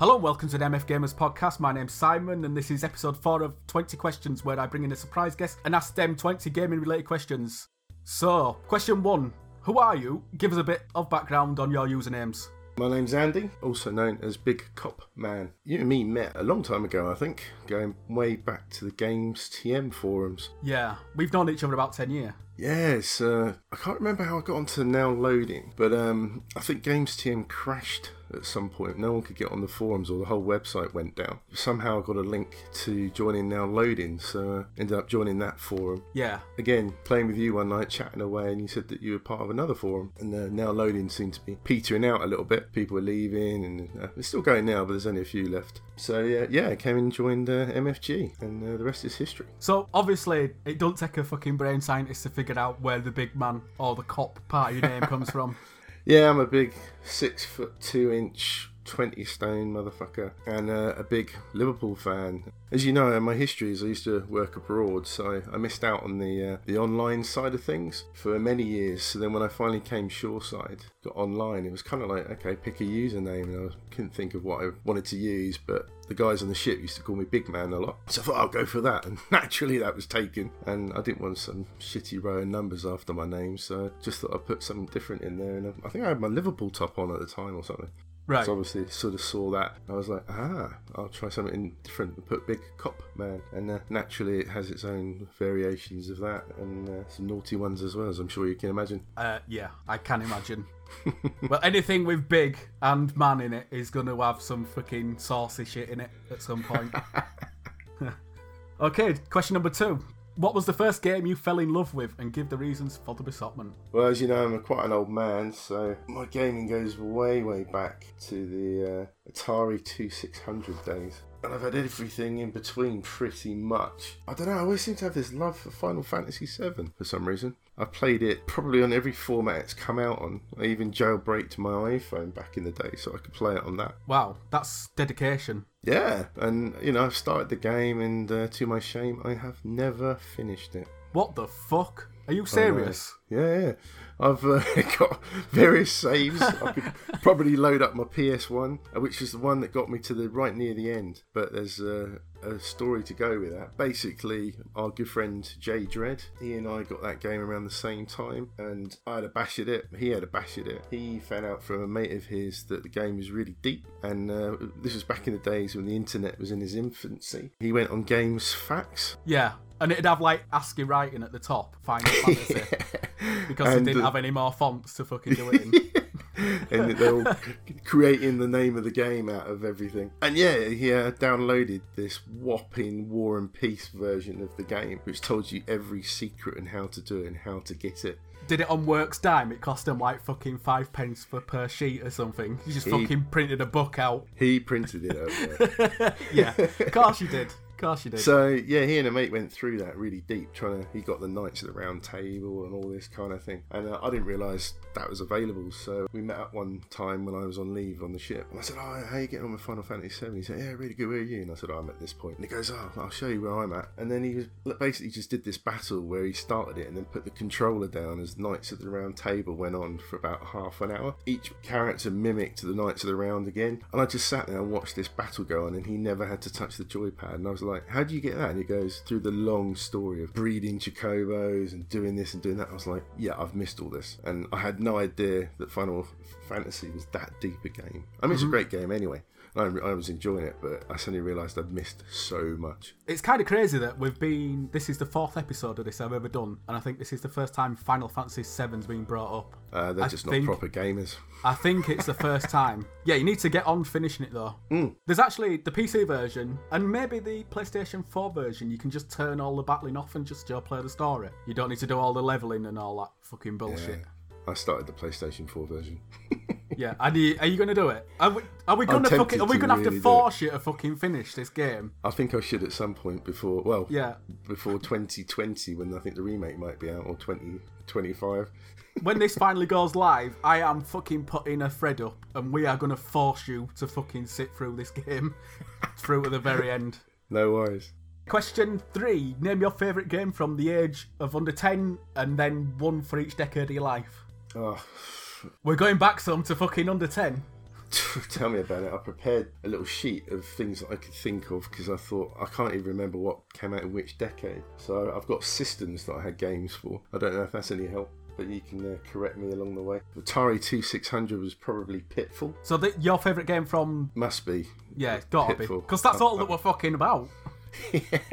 Hello, and welcome to the MF Gamers podcast. My name's Simon, and this is episode 4 of 20 Questions, where I bring in a surprise guest and ask them 20 gaming related questions. So, question 1 Who are you? Give us a bit of background on your usernames. My name's Andy, also known as Big Kop Man. You and me met a long time ago, I think, going way back to the Games TM forums. Yeah, we've known each other about 10 years. Yes, uh, I can't remember how I got onto now loading, but um, I think Games TM crashed at some point. No one could get on the forums, or the whole website went down. Somehow I got a link to joining now loading, so uh, ended up joining that forum. Yeah, Again, playing with you one night, chatting away, and you said that you were part of another forum, and uh, now loading seemed to be petering out a little bit. People were leaving, and uh, it's still going now, but there's only a few left. So yeah, yeah, I came and joined uh, MFG, and uh, the rest is history. so obviously, it don't take a fucking brain scientist to figure out where the big man or the cop part of your name comes from. Yeah, I'm a big six foot two inch, 20 stone motherfucker, and uh, a big Liverpool fan. As you know, my history is I used to work abroad, so I missed out on the uh, the online side of things for many years. So then when I finally came shoreside, got online, it was kind of like, okay, pick a username, and I couldn't think of what I wanted to use, but the guys on the ship used to call me Big Man a lot. So I thought I'll go for that, and naturally that was taken. And I didn't want some shitty row of numbers after my name, so I just thought I'd put something different in there. And I think I had my Liverpool top on at the time or something. Right. So obviously sort of saw that. I was like, ah, I'll try something different and put Big Kop Man. And uh, naturally it has its own variations of that and uh, some naughty ones as well, as I'm sure you can imagine. Uh, yeah, I can imagine. well, anything with big and man in it is going to have some fucking saucy shit in it at some point. okay, question number two. What was the first game you fell in love with, and give the reasons for the besotment? Well, as you know, I'm a quite an old man, so my gaming goes way, way back to the uh, Atari 2600 days. And I've had everything in between pretty much. I don't know, I always seem to have this love for Final Fantasy VII for some reason. I've played it probably on every format it's come out on. I even jailbreaked my iPhone back in the day so I could play it on that. Wow, that's dedication. Yeah, and you know, I've started the game, and uh, to my shame, I have never finished it. What the fuck? Are you serious? Yeah, yeah. I've uh, got various saves. I could probably load up my PS1, uh, which is the one that got me to the right near the end. But there's a story to go with that. Basically, our good friend Jay Dredd, he and I got that game around the same time, and I had a bash at it. He had a bash at it. He found out from a mate of his that the game was really deep, and uh, this was back in the days when the internet was in its infancy. He went on GameFAQs, Yeah, and it'd have like ASCII writing at the top, Final Fantasy, because And, they didn't uh, have any more fonts to fucking do it in. and they're all creating the name of the game out of everything. And yeah, he uh, downloaded this whopping War and Peace version of the game, which told you every secret and how to do it and how to get it. Did it on Works Dime? It cost him like fucking five pence for per sheet or something. He just He- fucking printed a book out. He printed it out. Yeah, of course you did. You did. So yeah, he and a mate went through that really deep, trying to. He got the Knights of the Round Table and all this kind of thing, and uh, I didn't realise that was available. So we met up one time when I was on leave on the ship, and I said, "Oh, how are you getting on with Final Fantasy VII?" He said, "Yeah, really good. Where are you?" And I said, oh, "I'm at this point." And he goes, "Oh, I'll show you where I'm at." And then he was basically just did this battle where he started it and then put the controller down as Knights of the Round Table went on for about half an hour. Each character mimicked the Knights of the Round again, and I just sat there and watched this battle go on, and he never had to touch the joypad. And I was like, "How do you get that?" And he goes through the long story of breeding chocobos and doing this and doing that. I was like, "Yeah, I've missed all this," and I had no idea that Final Fantasy was that deep a game. I mean, it's a mm-hmm. great game anyway. I, I was enjoying it, but I suddenly realised I'd missed so much. It's kind of crazy that we've been. This is the fourth episode of this I've ever done, and I think this is the first time Final Fantasy VII's been brought up. Uh, they're I just think- not proper gamers. I think it's the first time. Yeah, you need to get on finishing it though. There's actually the PC version and maybe the PlayStation 4 version. You can just turn all the battling off and just uh, play the story. You don't need to do all the leveling and all that fucking bullshit. I started the PlayStation 4 version. Yeah, and you, are you going to do it? Are we, are we going to fucking? Are we going to have really to force you to fucking finish this game? I think I should at some point before, well, Yeah. before 2020 when I think the remake might be out, or 2025. When this finally goes live, I am fucking putting a thread up, and we are going to force you to fucking sit through this game through to the very end. No worries. Question three: Name your favourite game from the age of under ten, and then one for each decade of your life. Oh, We're going back some to fucking under ten. Tell me about it. I prepared a little sheet of things that I could think of because I thought I can't even remember what came out in which decade. So I've got systems that I had games for. I don't know if that's any help but you can uh, correct me along the way. Atari 2600 was probably Pitfall. So the, your favourite game from? Must be. Yeah, it's gotta Pitfall. be because that's all that we're fucking about. Yeah.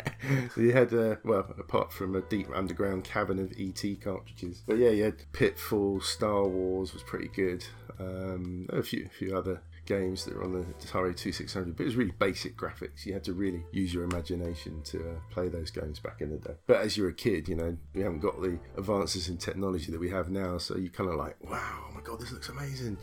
So you had, uh, well, apart from a deep underground cavern of ET cartridges, but yeah, you had Pitfall, Star Wars was pretty good. Um, a few, a few other games that were on the Atari 2600, but it was really basic graphics. You had to really use your imagination to uh, play those games back in the day. But as you're a kid, you know, we haven't got the advances in technology that we have now, so you're kind of like, wow, oh my god, this looks amazing.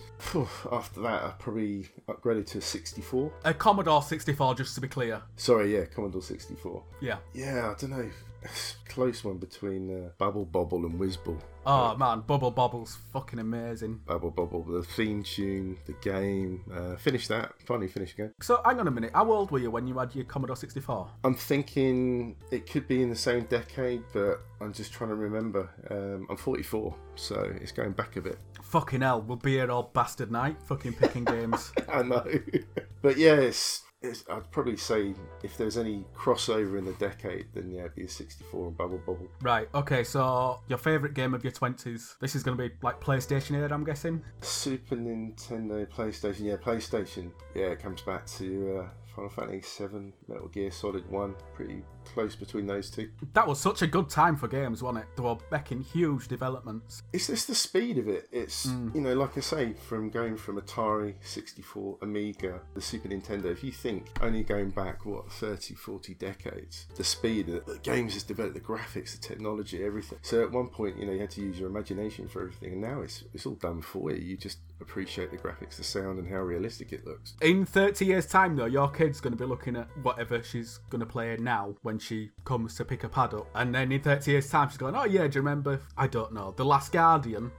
After that, I probably upgraded to 64. A Commodore 64, just to be clear. Sorry, yeah, Commodore 64. Yeah. Yeah, I don't know close one between uh, Bubble Bobble and Wizball. Oh man, Bubble Bobble's fucking amazing. Bubble Bobble, the theme tune, the game. Uh, finish that. Finally finished again. So hang on a minute. How old were you when you had your Commodore 64? I'm thinking it could be in the same decade, but I'm just trying to remember. Um, I'm 44, so it's going back a bit. Fucking hell, we'll be here all bastard night, fucking picking games. I know. but yeah, it's I'd probably say if there's any crossover in the decade, then yeah, it'd be a 64 and Bubble Bobble. Right. Okay. So your favourite game of your 20s? This is going to be like PlayStation era, I'm guessing. Super Nintendo, PlayStation. Yeah, PlayStation. Yeah, it comes back to uh, Final Fantasy 7, Metal Gear Solid 1. Pretty close between those two. That was such a good time for games, wasn't it? They were making huge developments. It's just the speed of it. It's, mm. you know, like I say, from going from Atari, 64, Amiga, the Super Nintendo, if you think only going back, what, 30, 40 decades, the speed that the games has developed, the graphics, the technology, everything. So at one point, you know, you had to use your imagination for everything, and now it's, it's all done for you. You just appreciate the graphics, the sound, and how realistic it looks. In 30 years' time, though, your kid's going to be looking at whatever she's going to play now when she comes to pick a pad up. And then in 30 years' time, she's going, oh, yeah, do you remember, I don't know, The Last Guardian?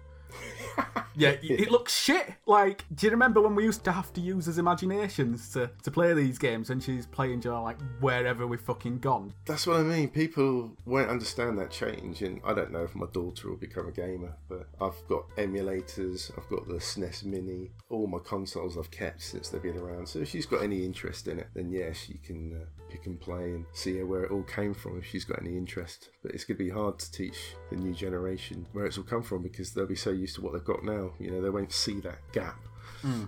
yeah, it looks shit. Like, do you remember when we used to have to use his imaginations to, to play these games and she's playing, you know, like wherever we've fucking gone? That's what I mean. People won't understand that change, and I don't know if my daughter will become a gamer, but I've got emulators, I've got the SNES Mini, all my consoles I've kept since they've been around. So if she's got any interest in it, then yes, she can uh, pick and play and see where it all came from if she's got any interest. But it's going to be hard to teach the new generation where it's all come from because they'll be so used to what they've got now. You know, they won't see that gap, mm.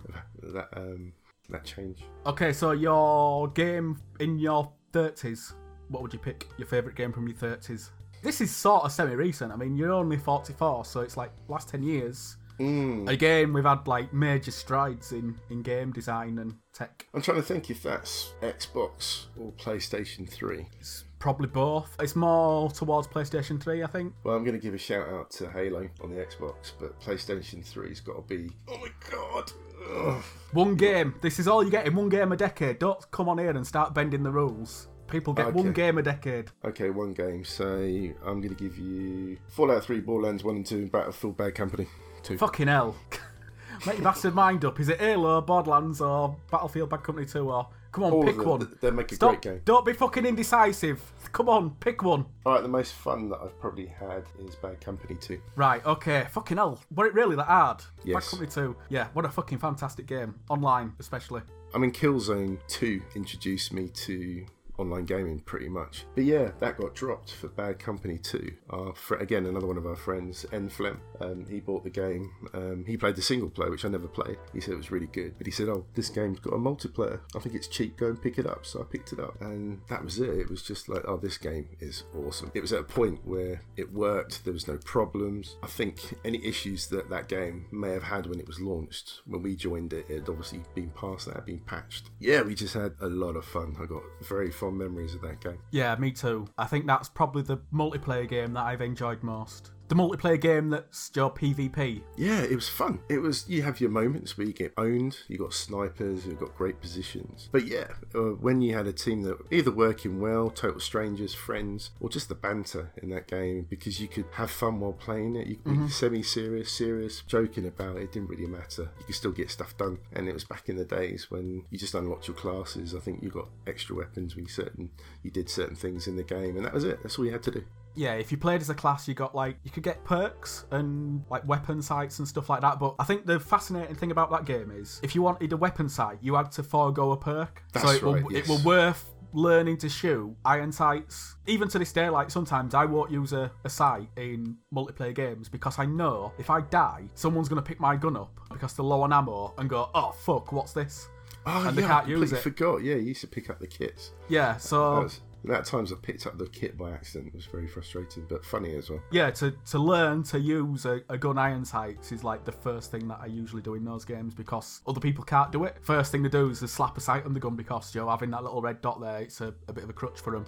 that um, that change. Okay, so your game in your thirties, what would you pick? Your favourite game from your thirties? This is sort of semi-recent. I mean, you're only 44, so it's like last 10 years. Mm. Again, we've had like major strides in, in game design and tech. I'm trying to think if that's Xbox or PlayStation 3. It's probably both. It's more towards PlayStation 3, I think. Well, I'm going to give a shout out to Halo on the Xbox, but PlayStation 3's got to be. Oh my god! Ugh. One game. This is all you get in one game a decade. Don't come on here and start bending the rules. People get okay. one game a decade. Okay, one game. So I'm going to give you Fallout 3, Borderlands 1 and 2, Battlefield Bad Company two. Fucking hell. Make your bastard mind up. Is it Halo, Borderlands, or Battlefield Bad Company 2? Or come on, All pick one. They make a Stop. great game. Don't be fucking indecisive. Come on, pick one. All right, the most fun that I've probably had is Bad Company 2. Right, okay. Fucking hell. Was it really that hard? Yes. Bad Company 2. Yeah, what a fucking fantastic game. Online, especially. I mean, Killzone 2 introduced me to online gaming pretty much. But yeah, that got dropped for Bad Company 2. Our fr- again, another one of our friends, N Flem, um, he bought the game. Um, he played the single player, which I never played. He said it was really good, but he said, "Oh, this game's got a multiplayer. I think it's cheap. Go and pick it up." So I picked it up, and that was it. It was just like, "Oh, this game is awesome." It was at a point where it worked. There was no problems. I think any issues that that game may have had when it was launched, when we joined it, it had obviously been past that, been patched. Yeah, we just had a lot of fun. I got very fond fond memories of that game. Yeah, me too. I think that's probably the multiplayer game that I've enjoyed most the multiplayer game that's your PvP. Yeah, it was fun. It was you have your moments where you get owned, you got snipers, you've got great positions. But yeah, uh, when you had a team that either working well, total strangers, friends, or just the banter in that game, because you could have fun while playing it. You could mm-hmm. be semi-serious, serious, joking about it. It didn't really matter. You could still get stuff done. And it was back in the days when you just unlocked your classes. I think you got extra weapons when you certain you did certain things in the game, and that was it. That's all you had to do. Yeah, if you played as a class, you got like you could get perks and like weapon sights and stuff like that. But I think the fascinating thing about that game is if you wanted a weapon sight, you had to forego a perk. That's so it right, were, yes. it were worth learning to shoot iron sights. Even to this day, like sometimes I won't use a, a sight in multiplayer games because I know if I die, someone's gonna pick my gun up because they're low on ammo and go, oh fuck, what's this? Oh, And they yeah, can't I use it. forgot. Yeah, you used to pick up the kits. Yeah, so was, that times I picked up the kit by accident. It was very frustrating, but funny as well. yeah, to, to learn to use a, a gun iron sights is like the first thing that I usually do in those games because other people can't do it. First thing to do is to slap a sight on the gun because Joe having that little red dot there, it's a, a bit of a crutch for them.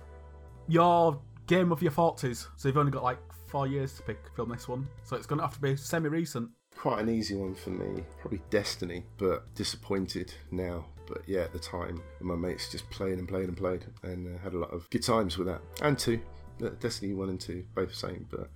Your game of your forties, so you've only got like four years to pick from this one, so it's going to have to be semi-recent. Quite an easy one for me. Probably Destiny, but disappointed now. But yeah, at the time, my mates just played and played and played, and uh, had a lot of good times with that. And two, Uh, Destiny one and two, both the same. But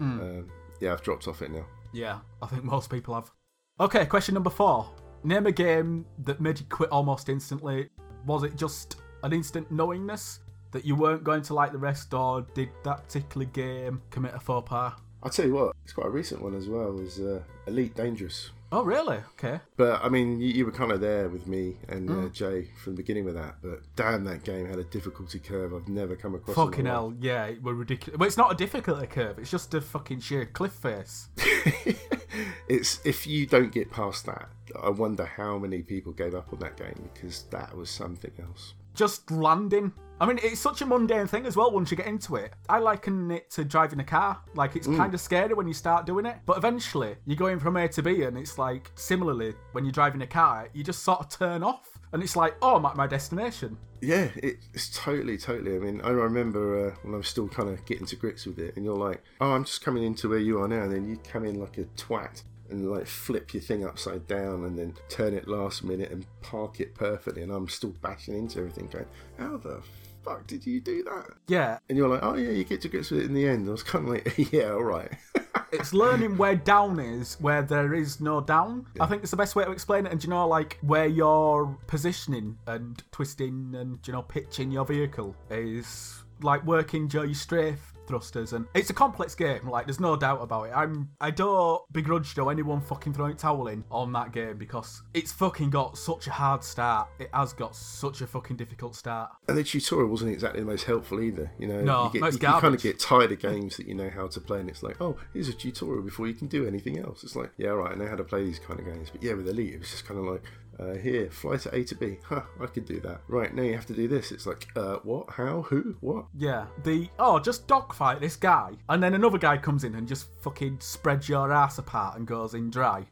um, yeah, I've dropped off it now. Yeah, I think most people have. Okay, question number four. Name a game that made you quit almost instantly. Was it just an instant knowingness that you weren't going to like the rest, or did that particular game commit a faux pas? I'll tell you what, it's quite a recent one as well. Was uh, Elite Dangerous. Oh, really? Okay. But I mean, you, you were kind of there with me and uh, Jay from the beginning with that. But damn, that game had a difficulty curve I've never come across. Fucking hell, yeah, it were ridiculous. Well, it's not a difficulty curve, it's just a fucking sheer cliff face. it's if you don't get past that, I wonder how many people gave up on that game because that was something else. Just landing. I mean, it's such a mundane thing as well once you get into it. I liken it to driving a car. Like, it's kind of scary when you start doing it, but eventually you're going from A to B, and it's like, similarly, when you're driving a car, you just sort of turn off, and it's like, oh, I'm at my destination. Yeah, it's totally, totally. I mean, I remember uh, when I was still kind of getting to grips with it, and you're like, "Oh, I'm just coming into where you are now," and then you come in like a twat and like flip your thing upside down, and then turn it last minute and park it perfectly, and I'm still bashing into everything, going, "How the fuck did you do that?" Yeah, And you're like, "Oh yeah, you get to grips with it in the end." I was kind of like, "Yeah, all right." it's learning where down is where there is no down. I think it's the best way to explain it. And you know, like where you're positioning and twisting and you know pitching your vehicle is like working your strafe thrusters, and it's a complex game. Like there's no doubt about it. I'm I don't begrudge though anyone fucking throwing towel in on that game because it's fucking got such a hard start. It has got such a fucking difficult start. And the tutorial wasn't exactly the most helpful either. You know, No, you, get, no, it's you, kind of get tired of games that you know how to play, and it's like, oh, here's a tutorial before you can do anything else. It's like, yeah, right, I know how to play these kind of games. But yeah, with Elite, it was just kind of like, uh, here, fly to A to B. Huh, I could do that. Right, now you have to do this. It's like, uh, what? How? Who? What? Yeah, the oh, just dogfight this guy, and then another guy comes in and just fucking spreads your ass apart and goes in dry.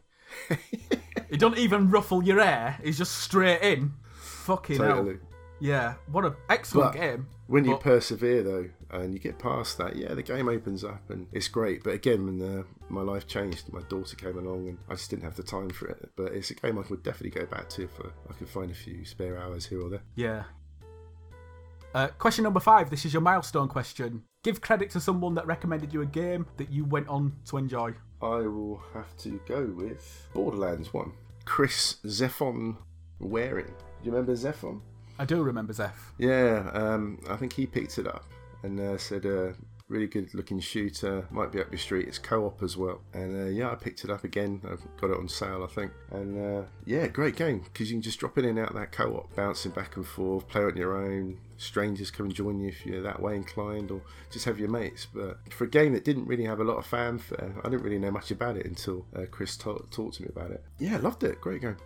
he don't even ruffle your hair; he's just straight in. Fucking hell. Yeah, what an excellent But game. When you persevere though, and you get past that, yeah, the game opens up and it's great. But again, when uh, my life changed, my daughter came along, and I just didn't have the time for it. But it's a game I would definitely go back to if I could find a few spare hours here or there. Yeah. Uh, question number five. This is your milestone question. Give credit to someone that recommended you a game that you went on to enjoy. I will have to go with Borderlands 1. Chris Zephon Waring. Do you remember Zephon? I do remember Zeph. Yeah, um, I think he picked it up and uh, said, uh, really good looking shooter, might be up your street. It's co op as well. And uh, yeah, I picked it up again. I've got it on sale, I think. And uh, yeah, great game because you can just drop in and out that co op, bouncing back and forth, play on your own. Strangers come and join you if you're that way inclined, or just have your mates. But for a game that didn't really have a lot of fanfare, I didn't really know much about it until uh, Chris ta- talked to me about it. Yeah, loved it. Great game.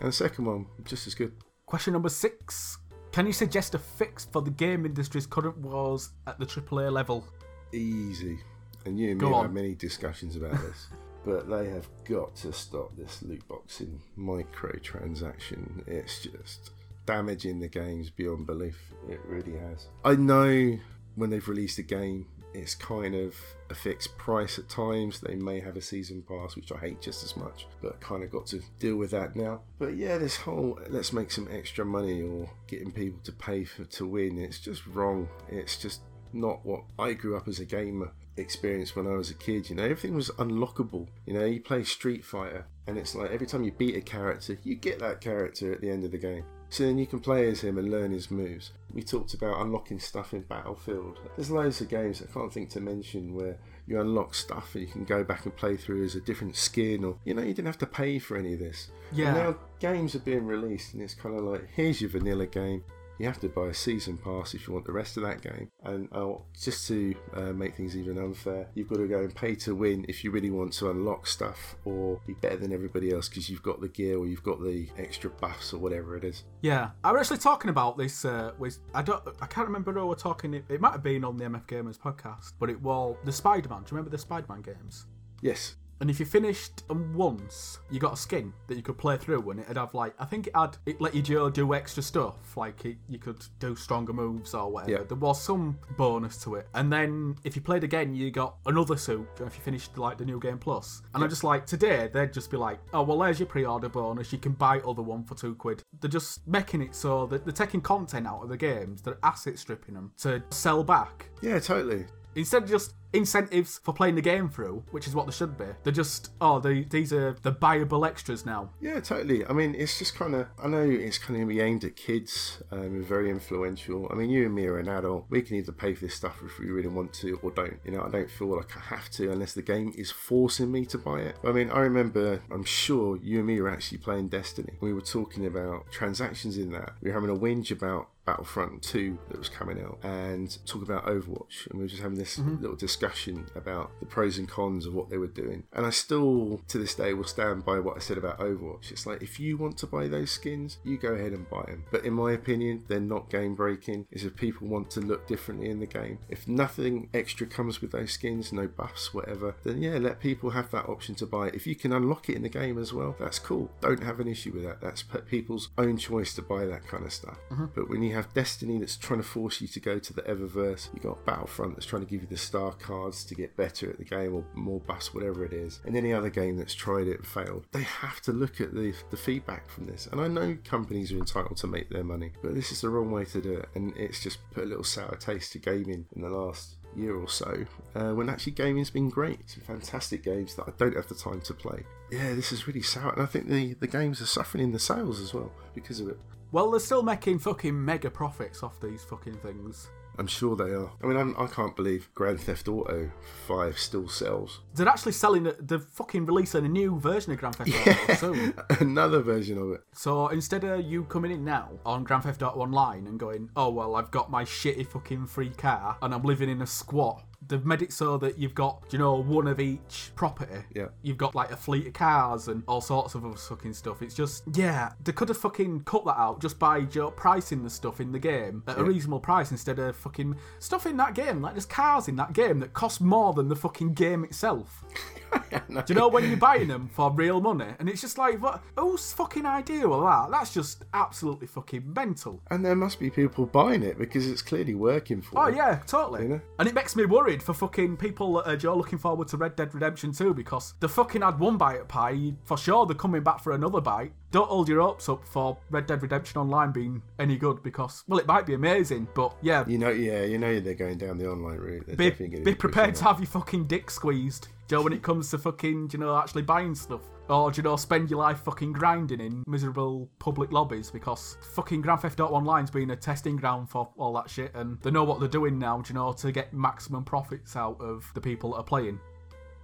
And the second one, just as good. Question number six. Can you suggest a fix for the game industry's current wars at the AAA level? easy. And you and Go me have on. had many discussions about this. but they have got to stop this loot boxing microtransaction. It's just damaging the games beyond belief. It really has. I know when they've released a game, it's kind of a fixed price at times. They may have a season pass, which I hate just as much, but kind of got to deal with that now. But yeah, this whole let's make some extra money or getting people to pay for to win, it's just wrong. It's just not what I grew up as a gamer experienced when I was a kid. You know, everything was unlockable. You know, you play Street Fighter And it's like every time you beat a character, you get that character at the end of the game. So then you can play as him and learn his moves. We talked about unlocking stuff in Battlefield. There's loads of games I can't think to mention where you unlock stuff and you can go back and play through as a different skin or you know you didn't have to pay for any of this. Yeah. And now games are being released and it's kind of like here's your vanilla game. You have to buy a season pass if you want the rest of that game. And oh, just to uh, make things even unfair, you've got to go and pay to win if you really want to unlock stuff or be better than everybody else because you've got the gear or you've got the extra buffs or whatever it is. Yeah, I was actually talking about this uh, with I don't I can't remember who we were talking. It, it might have been on the MF Gamers podcast, but it was the Spider Man. Do you remember the Spider Man games? Yes. And if you finished them once, you got a skin that you could play through, and it'd have like I think it had it let you do, do extra stuff, like it, you could do stronger moves or whatever. Yeah. There was some bonus to it, and then if you played again, you got another suit. If you finished like the new game plus, and I'm just like today they'd just be like, oh well, there's your pre-order bonus. You can buy other one for two quid. They're just making it so that they're taking content out of the games, they're asset stripping them to sell back. Yeah, totally. Instead of just incentives for playing the game through, which is what they should be, they're just, oh, they, these are the buyable extras now. Yeah, totally. I mean, it's just kind of, I know it's kind of be aimed at kids, um, very influential. I mean, you and me are an adult. We can either pay for this stuff if we really want to or don't. You know, I don't feel like I have to unless the game is forcing me to buy it. I mean, I remember, I'm sure you and me were actually playing Destiny. We were talking about transactions in that. We were having a whinge about Battlefront 2 that was coming out and talk about Overwatch. And we were just having this mm-hmm. little discussion about the pros and cons of what they were doing. And I still, to this day, will stand by what I said about Overwatch. It's like, if you want to buy those skins, you go ahead and buy them. But in my opinion, they're not game breaking. Is if people want to look differently in the game. If nothing extra comes with those skins, no buffs, whatever, then yeah, let people have that option to buy it. If you can unlock it in the game as well, that's cool. Don't have an issue with that. That's people's own choice to buy that kind of stuff. Mm-hmm. But when you have Destiny that's trying to force you to go to the Eververse, you got Battlefront that's trying to give you the star cards to get better at the game or more buffs, whatever it is, and any other game that's tried it and failed. They have to look at the, the feedback from this. And I know companies are entitled to make their money, but this is the wrong way to do it. And it's just put a little sour taste to gaming in the last year or so uh, when actually gaming's been great some fantastic games that i don't have the time to play yeah this is really sour and i think the, the games are suffering in the sales as well because of it Well, they're still making fucking mega profits off these fucking things. i'm sure they are i mean I'm, i can't believe grand theft auto 5 still sells They're actually selling, the- they're fucking releasing a new version of Grand Theft Auto soon. another version of it So instead of you coming in now on Grand Theft Auto Online and going, oh well, I've got my shitty fucking free car and I'm living in a squat. They've made it so that you've got, you know, one of each property. Yeah. You've got like a fleet of cars and all sorts of other fucking stuff. It's just, yeah, they could have fucking cut that out just by you know, pricing the stuff in the game at a reasonable price instead of fucking stuff in that game. Like there's cars in that game that cost more than the fucking game itself. Do you know when you're buying them for real money? And it's just like, what? Whose fucking idea was that? That's just absolutely fucking mental. and there must be people buying it because it's clearly working for Oh them. yeah, totally. You know? And it makes me worried for fucking people that are Joe looking forward to Red Dead Redemption 2 because they fucking had one bite at pie. For sure, they're coming back for another bite. Don't hold your hopes up for Red Dead Redemption Online being any good because, well, it might be amazing, but yeah, you know yeah you know they're going down the online route they're be, be prepared to have your fucking dick squeezed, Joe, when it comes to fucking, you know, actually buying stuff. Or, you know, spend your life fucking grinding in miserable public lobbies because fucking Grand Theft Auto Online's been a testing ground for all that shit and they know what they're doing now, you know, to get maximum profits out of the people that are playing.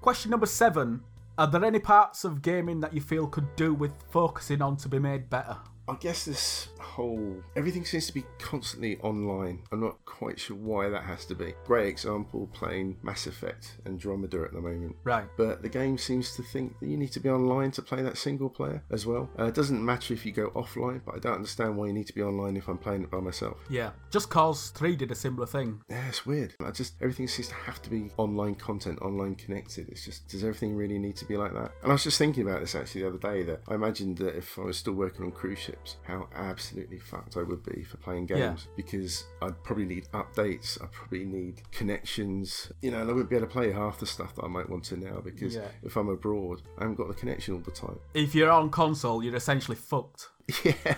Question number seven. Are there any parts of gaming that you feel could do with focusing on to be made better? I guess this whole everything seems to be constantly online. I'm not quite sure why that has to be. Great example playing Mass Effect Andromeda at the moment. Right. But the game seems to think that you need to be online to play that single player as well. Uh, it doesn't matter if you go offline, but I don't understand why you need to be online if I'm playing it by myself. Yeah. Just cause 3 did a similar thing. Yeah, it's weird. I just everything seems to have to be online content, online connected. It's just does everything really need to be like that? And I was just thinking about this actually the other day that I imagined that if I was still working on cruise ships, how absolutely fucked I would be for playing games Yeah. because I'd probably need updates. I probably need connections. You know, and I wouldn't be able to play half the stuff that I might want to now because Yeah. if I'm abroad, I haven't got the connection all the time. If you're on console, you're essentially fucked. Yeah.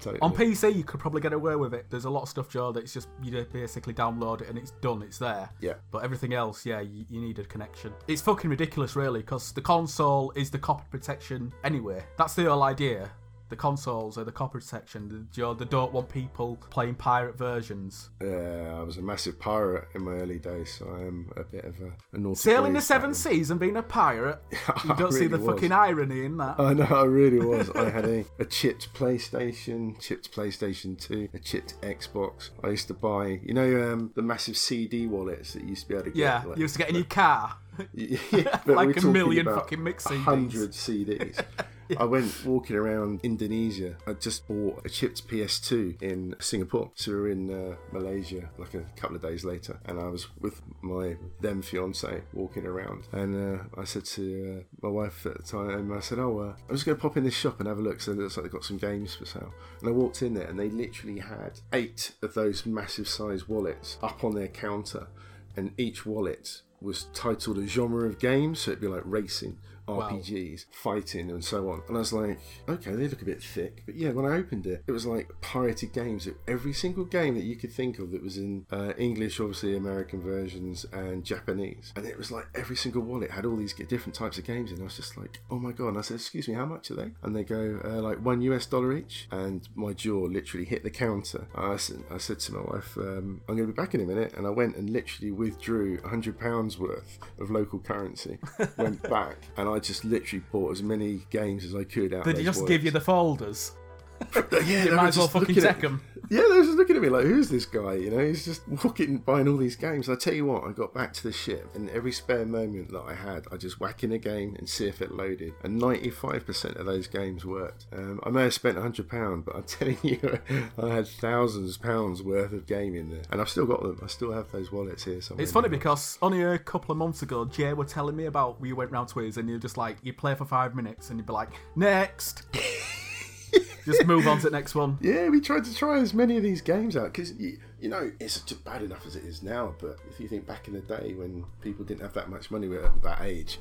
totally. On PC, you could probably get away with it. There's a lot of stuff, Joe, that's just you basically download it and it's done, it's there. Yeah. But everything else, yeah, you, you need a connection. It's fucking ridiculous, really, because the console is the copy protection anyway. That's the whole idea. The consoles or the copy section. The, you know, they don't want people playing pirate versions. Yeah, I was a massive pirate in my early days, so I am a bit of a, a naughty Sailing the seven seas and being a pirate. You I don't see the was. fucking irony in that. I know, I really was. I had a, a chipped PlayStation, chipped PlayStation 2, a chipped Xbox. I used to buy, you know, um, the massive CD wallets that you used to be able to get. yeah, like- you used to get a new car. Yeah, Like a million fucking mix CDs. 100 CDs. I went walking around Indonesia. I just bought a chipped PS2 in Singapore. So we were in uh, Malaysia like a couple of days later, and I was with my then fiance walking around. And uh, I said to uh, my wife at the time, I said, "Oh, uh, I'm just going to pop in this shop and have a look." So it looks like they've got some games for sale. And I walked in there, and they literally had eight of those massive size wallets up on their counter, and each wallet was titled a genre of games, so it'd be like racing, RPGs, fighting, and so on. And I was like, okay, they look a bit thick, but yeah, when I opened it, it was like pirated games. Of every single game that you could think of that was in uh, English, obviously American versions, and Japanese. And it was like every single wallet had all these different types of games in. I was just like, oh my god! And I said, excuse me, how much are they? And they go uh, like one US dollar each. And my jaw literally hit the counter. I said, I said to my wife, um, I'm going to be back in a minute. And I went and literally withdrew hundred pounds worth of local currency. went back and I just literally bought as many games as I could out. Did he just give you the folders? Yeah, they might were as well just fucking looking at- take them. Yeah, they were just looking at me like, who's this guy? You know, he's just walking, buying all these games. I tell you what, I got back to the ship, and every spare moment that I had, I just whack in a game and see if it loaded. And 95% of those games worked. Um, I may have spent £100, but I'm telling you, I had thousands of pounds worth of game in there. And I've still got them. I still have those wallets here somewhere. It's funny because only a couple of months ago, Jay were telling me about we went round to his and you're just like, you play for five minutes and you'd be like, next. just move on to the next one. Yeah, we tried to try as many of these games out because you, you know it's just bad enough as it is now. But if you think back in the day when people didn't have that much money at that age,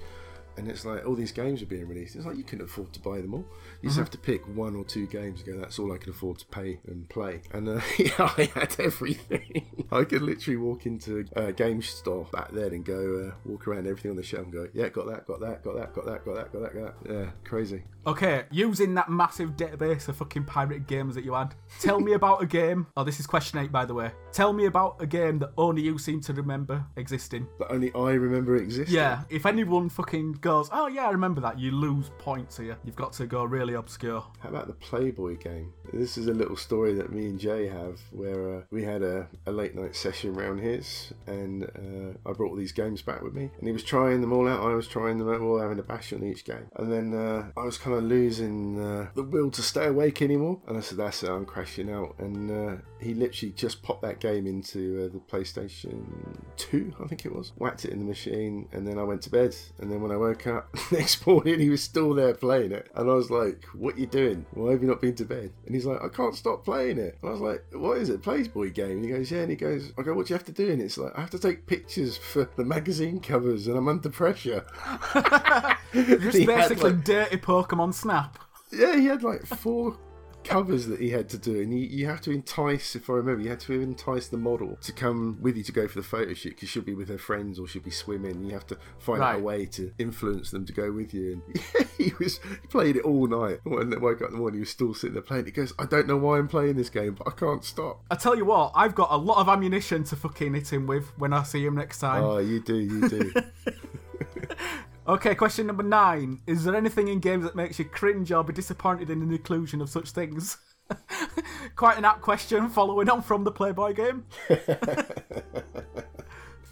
and it's like all these games are being released, it's like you couldn't afford to buy them all. You just have to pick one or two games. and Go, that's all I can afford to pay and play. And uh, yeah, I had everything. I could literally walk into a game store back then and go uh, walk around everything on the shelf and go, yeah, got that, got that, got that, got that, got that, got that, got that. Yeah, crazy. Okay, using that massive database of fucking pirate games that you had, tell me about a game. Oh, this is question eight, by the way. Tell me about a game that only you seem to remember existing. But only I remember existing. Yeah, if anyone fucking goes, oh yeah, I remember that, you lose points here. You've got to go really obscure. How about the Playboy game? This is a little story that me and Jay have where uh, we had a, a late night session around his and uh, I brought all these games back with me and he was trying them all out. I was trying them out, all having a bash on each game. And then uh, I was kind of losing uh, the will to stay awake anymore. And I said, that's it, I'm crashing out. And uh, he literally just popped that game into uh, the PlayStation 2, I think it was. Whacked it in the machine and then I went to bed. And then when I woke up next morning, he was still there playing it. And I was like, what are you doing? Why have you not been to bed? And he's like, I can't stop playing it. And I was like, what is it? Playboy game? And he goes, yeah. And he goes, I go, what do you have to do? And it's like, I have to take pictures for the magazine covers and I'm under pressure. Just He had, basically like- dirty Pokemon Snap. Yeah, he had like four covers that he had to do, and you, you have to entice, if I remember, you had to entice the model to come with you to go for the photo shoot because she'll be with her friends or she'll be swimming. You have to find out a way to influence them to go with you. And yeah, he was he played it all night. When I woke up in the morning, he was still sitting there playing. He goes, "I don't know why I'm playing this game, but I can't stop." I tell you what, I've got a lot of ammunition to fucking hit him with when I see him next time. Oh, you do, you do. Okay, question number nine. Is there anything in games that makes you cringe or be disappointed in the inclusion of such things? Quite an apt question following on from the Playboy game.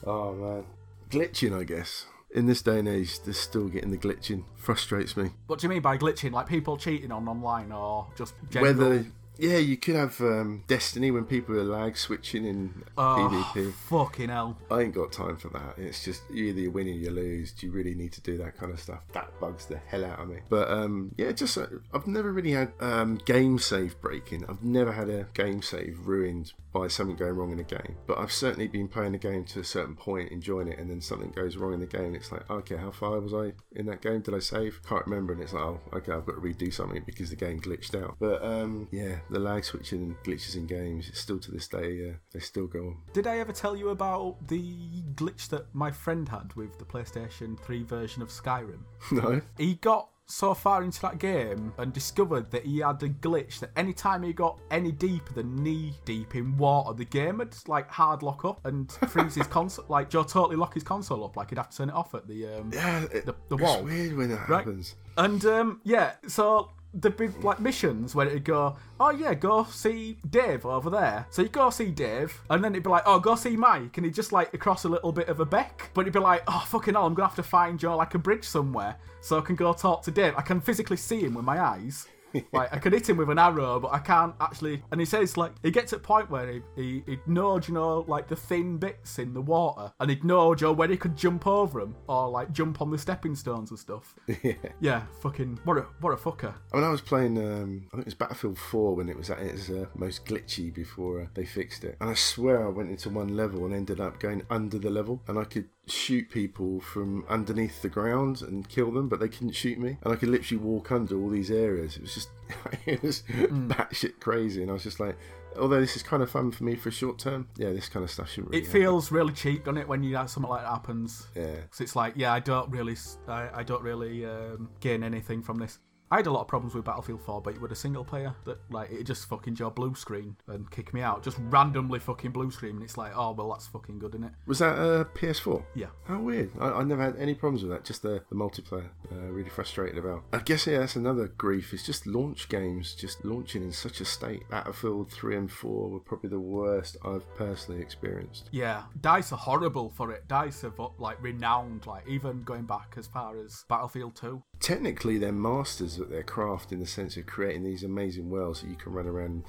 oh man, glitching, I guess. In this day and age, they're still getting the glitching. Frustrates me. What do you mean by glitching? Like people cheating on online or just general? Whether yeah, you could have um, Destiny when people are lag switching in Oh, PvP. fucking hell. I ain't got time for that. It's just either you win or you lose. Do you really need to do that kind of stuff? That bugs the hell out of me. But um, yeah, just uh, I've never really had um, game save breaking. I've never had a game save ruined by something going wrong in a game. But I've certainly been playing the game to a certain point, enjoying it, and then something goes wrong in the game. It's like, okay, how far was I in that game? Did I save? Can't remember. And it's like, oh, okay, I've got to redo something because the game glitched out. But um, yeah, the lag switching glitches in games, it's still to this day, uh, they still go on. Did I ever tell you about the glitch that my friend had with the PlayStation 3 version of Skyrim? No? He got so far into that game and discovered that he had a glitch that anytime he got any deeper than knee deep in water, the game would like hard lock up and freeze his console, like Joe totally lock his console up, like he'd have to turn it off at the um, Yeah, it, the, the it's wall. weird when that Right. happens. And um, yeah, so the big like missions where it'd go, oh yeah, go see Dave over there. So you go see Dave, and then it'd be like, oh, go see Mike, and he'd just like across a little bit of a beck. But he'd be like, oh fucking hell, I'm gonna have to find you like a bridge somewhere so I can go talk to Dave. I can physically see him with my eyes. Like I could hit him with an arrow, but I can't actually. And he says like he gets to a point where he he he'd know, you know, like the thin bits in the water, and he'd know, Joe, where he could jump over them or like jump on the stepping stones and stuff. yeah. Yeah, fucking what a what a fucker. I mean, I was playing, um, I think it was Battlefield 4 when it was at its uh, most glitchy before uh, they fixed it. And I swear I went into one level and ended up going under the level, and I could shoot people from underneath the ground and kill them, but they couldn't shoot me. And I could literally walk under all these areas. It was just, it was batshit crazy. And I was just like, although this is kind of fun for me for a short term, yeah, this kind of stuff shouldn't really It feels really cheap, doesn't it, when you have something like that happens? Yeah. So it's like, yeah, I don't really, I don't really um, gain anything from this. I had a lot of problems with Battlefield 4, but with a single player that like it just fucking your blue screen and kick me out, just randomly fucking blue screen, and it's like, oh well, that's fucking good, isn't it? Was that uh, PS4? Yeah. How weird. I, I never had any problems with that, just the, the multiplayer. Uh, really frustrated about. I guess, yeah, that's another grief. It's just launch games just launching in such a state. Battlefield 3 and 4 were probably the worst I've personally experienced. Yeah, Dice are horrible for it. Dice have like renowned, like even going back as far as Battlefield 2. Technically, they're masters at their craft in the sense of creating these amazing worlds that you can run around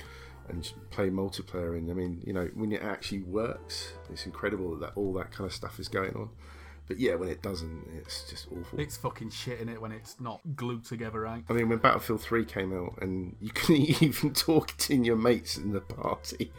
and play multiplayer in. I mean, you know, when it actually works, it's incredible that all that kind of stuff is going on. But yeah, when it doesn't, it's just awful. It's fucking shit in it when it's not glued together right. I mean, when Battlefield 3 came out, and you couldn't even talk to your mates in the party,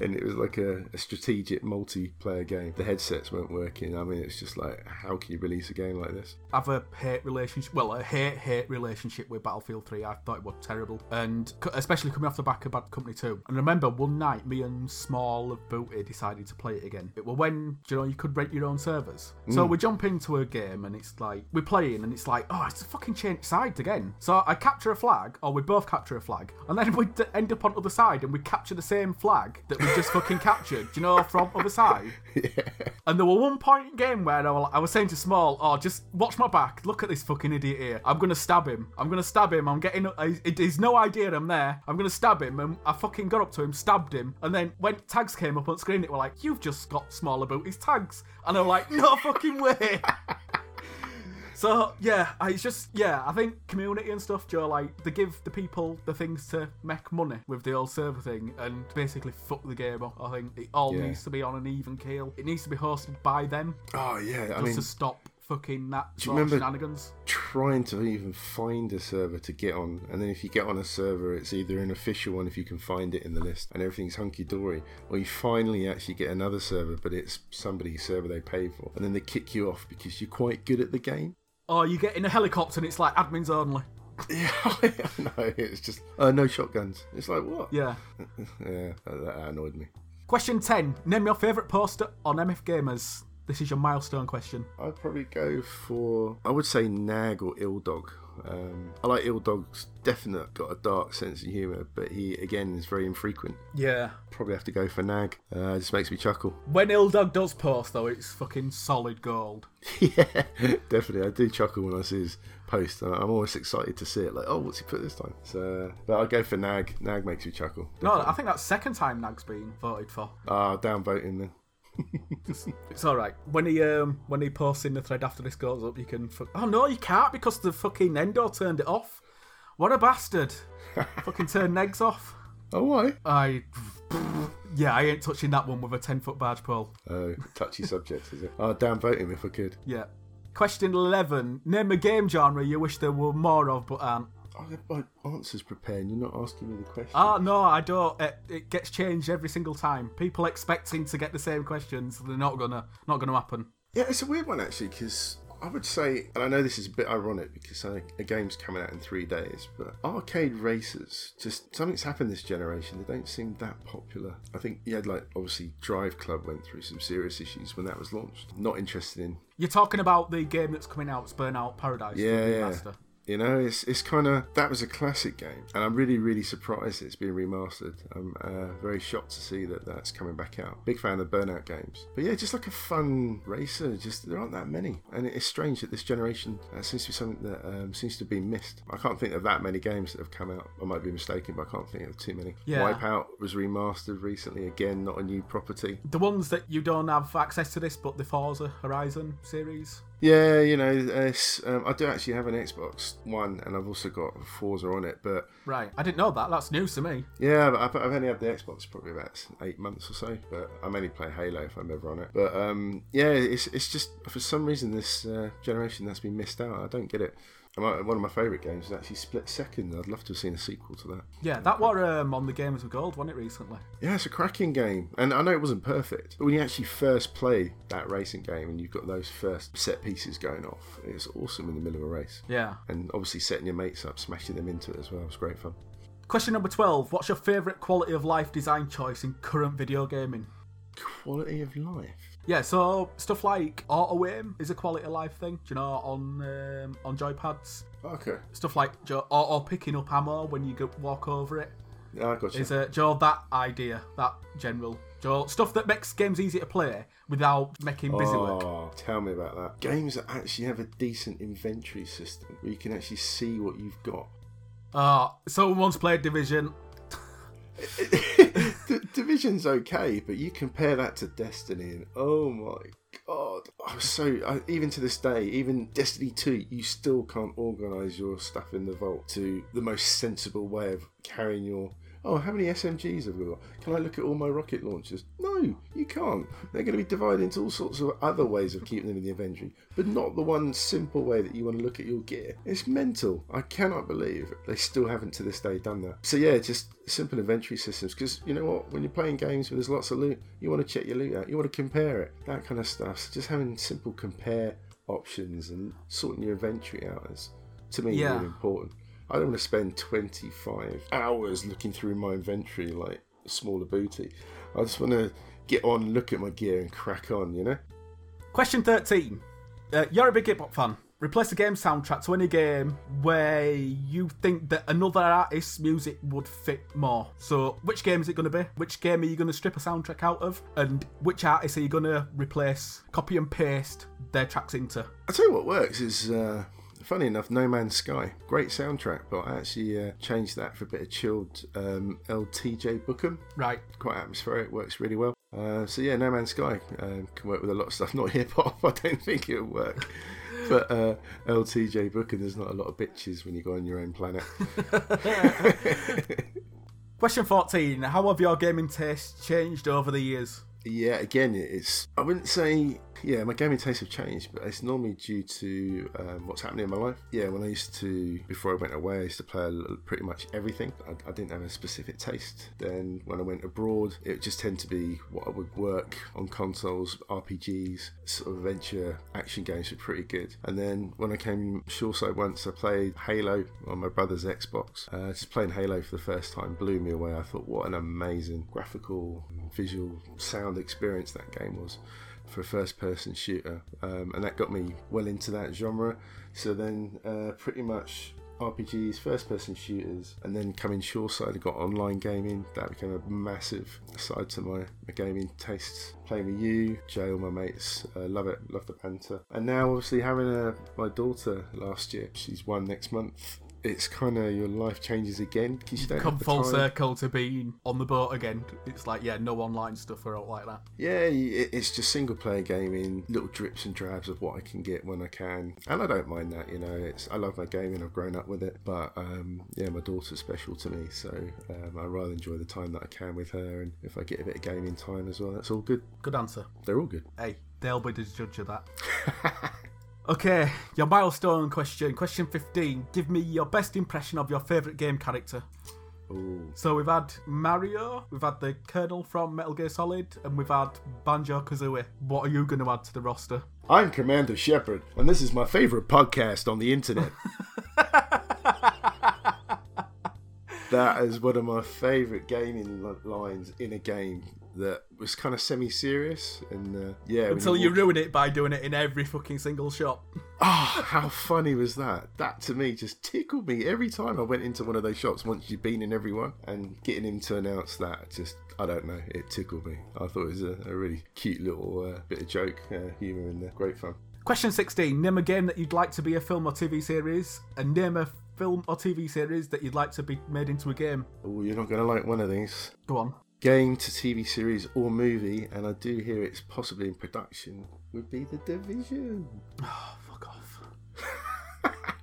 and it was like a, a strategic multiplayer game. The headsets weren't working. I mean, it's just like, how can you release a game like this? I have a hate relationship, well, a hate hate relationship with Battlefield 3. I thought it was terrible, and especially coming off the back of Bad Company 2. And I remember one night, me and Small of Booty decided to play it again. It was when you know you could rent your own servers. So mm. we jump into a game, and it's like we're playing, and it's like, oh, it's a fucking changed sides again. So I capture a flag, or we both capture a flag, and then we d- end up on other side, and we capture the same flag that we just fucking captured. You know, from other side. Yeah. And there were one point in game where I was, I was saying to Small, "Oh, just watch my back. Look at this fucking idiot here. I'm gonna stab him. I'm gonna stab him. I'm getting. He's no idea I'm there. I'm gonna stab him." And I fucking got up to him, stabbed him, and then when tags came up on screen, it were like, "You've just got Small about his tags," and I'm like, "No fucking way." So yeah, I- it's just yeah. I think community and stuff, Joe. Like they give the people the things to make money with the old server thing, and basically fuck the game up. I think it all Yeah. needs to be on an even keel. It needs to be hosted by them, Oh, yeah. I just mean, to stop fucking that you sort of remember- shenanigans. trying to even find a server to get on, and then if you get on a server, it's either an official one if you can find it in the list, and everything's hunky dory, or you finally actually get another server, but it's somebody's server they paid for, and then they kick you off because you're quite good at the game. Oh, you get in a helicopter and it's like admins only. Yeah, no, it's just uh, no shotguns. It's like what? Yeah. Yeah, that, that annoyed me. Question ten: Name your favourite poster on MF Gamers. This is your milestone question. I'd probably go for I would say Nag or Ill Dog. Um, I like Ill Dog's definite got a dark sense of humour, but he again is very infrequent. Yeah. Probably have to go for Nag. Uh, it just makes me chuckle. When Ildog does post though, it's fucking solid gold. yeah, definitely. I do chuckle when I see his post. I'm always excited to see it. Like, oh, what's he put this time? So, but I'll go for Nag. Nag makes me chuckle. No, I think that's second time Nag's been voted for. Ah, downvoting then. It's all right. When he um when he posts in the thread after this goes up, you can. Fu- oh no, you can't because the fucking Endo turned it off. What a bastard! fucking turn negs off. Oh, why? I. Yeah, I ain't touching that one with a ten foot barge pole. Oh, touchy subject, is it? Oh, downvote him if I could. Yeah. Question eleven. Name a game genre you wish there were more of, but aren't. I have my answers prepared. You're not asking me the question. Ah, no, I don't. It, it gets changed every single time. People expecting to get the same questions, they're not gonna, not gonna happen. Yeah, it's a weird one actually because I would say, and I know this is a bit ironic because a game's coming out in three days, but arcade racers, just something's happened this generation. They don't seem that popular. I think you had like obviously Drive Club went through some serious issues when that was launched. Not interested in. You're talking about the game that's coming out, it's Burnout Paradise. Yeah, yeah. You know, it's it's kind of that was a classic game, and I'm really really surprised it's been remastered. I'm uh, very shocked to see that that's coming back out. Big fan of Burnout games, but yeah, just like a fun racer. Just there aren't that many, and it's strange that this generation uh, seems to be something that um, seems to be missed. I can't think of that many games that have come out. I might be mistaken, but I can't think of too many. Yeah. Wipeout was remastered recently. Again, not a new property. The ones that you don't have access to this, but the Forza Horizon series. Yeah, you know, um, I do actually have an Xbox One, and I've also got Forza on it, but Right, I didn't know that. That's news to me. Yeah, but I've, I've only had the Xbox probably about eight months or so. But I mainly play Halo if I'm ever on it. But um, yeah, it's it's just for some reason this uh, generation that's been missed out. I don't get it. One of my favourite games is actually Split Second. I'd love to have seen a sequel to that. Yeah, that was um, on the Games of Gold, wasn't it, recently? Yeah, it's a cracking game, and I know it wasn't perfect, but when you actually first play that racing game and you've got those first set pieces going off, it's awesome in the middle of a race. Yeah. And obviously setting your mates up, smashing them into it as well. It's great fun. Question number 12. What's your favourite quality of life design choice in current video gaming? Quality of life. Yeah, so stuff like auto aim is a quality of life thing, do you know, on um, on joypads. Okay, Stuff like jo- auto picking up ammo when you go, walk over it yeah, I got you. is uh, Joe that idea, that general Joe stuff that makes games easy to play without making busy work. Oh, tell me about that. Games that actually have a decent inventory system where you can actually see what you've got. Uh, someone once played Division. Division's okay, but you compare that to Destiny, and oh my god, I'm so I, even to this day, even Destiny Two, you still can't organise your stuff in the vault to the most sensible way of carrying your. Oh, how many SMGs have we got? Can I look at all my rocket launchers? No, you can't. They're going to be divided into all sorts of other ways of keeping them in the inventory, but not the one simple way that you want to look at your gear. It's mental. I cannot believe they still haven't to this day done that. So yeah, just simple inventory systems. Because you know what, when you're playing games where there's lots of loot, you want to check your loot out. You want to compare it. That kind of stuff. So just having simple compare options and sorting your inventory out is to me Yeah. really important. I don't want to spend 25 hours looking through my inventory like a smaller booty. I just want to get on, look at my gear, and crack on. You know. Question 13. Uh, you're a big hip hop fan. Replace the game soundtrack to any game where you think that another artist's music would fit more. So, which game is it going to be? Which game are you going to strip a soundtrack out of? And which artist are you going to replace, copy and paste their tracks into? I tell you what works is, uh, funny enough, No Man's Sky. Great soundtrack, but I actually uh, changed that for a bit of chilled um, LTJ Bukem. Right. Quite atmospheric, works really well. Uh, so yeah, No Man's Sky um, can work with a lot of stuff. Not hip hop, I don't think it'll work. But uh, LTJ Bukem, there's not a lot of bitches when you go on your own planet. Question 14. How have your gaming tastes changed over the years? Yeah, again, it's. I wouldn't say. Yeah, my gaming tastes have changed, but it's normally due to um, what's happening in my life. Yeah, when I used to, before I went away, I used to play pretty much everything. I, I didn't have a specific taste. Then when I went abroad, it just tended to be what I would work on consoles, RPGs, sort of adventure action games were pretty good. And then when I came shoreside once, I played Halo on my brother's Xbox. Uh, just playing Halo for the first time blew me away. I thought, what an amazing graphical, visual, sound experience that game was for a first person shooter. Um, and that got me well into that genre. So then, uh, pretty much. RPGs, first person shooters, and then coming shoreside, I got online gaming. That became a massive side to my, my gaming tastes. Playing with you, Jay, all my mates, uh, love it, love the banter. And now, obviously, having a, my daughter last year, she's one next month. It's kind of your life changes again because you Come full time. circle to being on the boat again. It's like, yeah, no online stuff or out like that. Yeah, it's just single player gaming, little drips and drabs of what I can get when I can, and I don't mind that. You know, it's I love my gaming. I've grown up with it, but um, yeah, my daughter's special to me, so um, I rather enjoy the time that I can with her, and if I get a bit of gaming time as well, that's all good. Good answer. They're all good. Hey, they'll be the judge of that. okay, your milestone question. Question 15. Give me your best impression of your favourite game character. Ooh. So we've had Mario, we've had the Colonel from Metal Gear Solid, and we've had Banjo Kazooie. What are you going to add to the roster? I'm Commander Shepard, and this is my favorite podcast on the internet. that is one of my favorite gaming lines in a game that was kind of semi-serious and uh, yeah Until you ruin it by doing it in every fucking single shop. Oh, how funny was that? That to me just tickled me every time I went into one of those shops. Once you've been in everyone and getting him to announce that just. I don't know. It tickled me. I thought it was a, a really cute little uh, bit of joke, uh, humour, and uh, great fun. Question 16. Name a game that you'd like to be a film or TV series, and name a film or TV series that you'd like to be made into a game. Oh, you're not going to like one of these. Go on. Game to TV series or movie, and I do hear it's possibly in production, would be The Division. Oh, fuck off.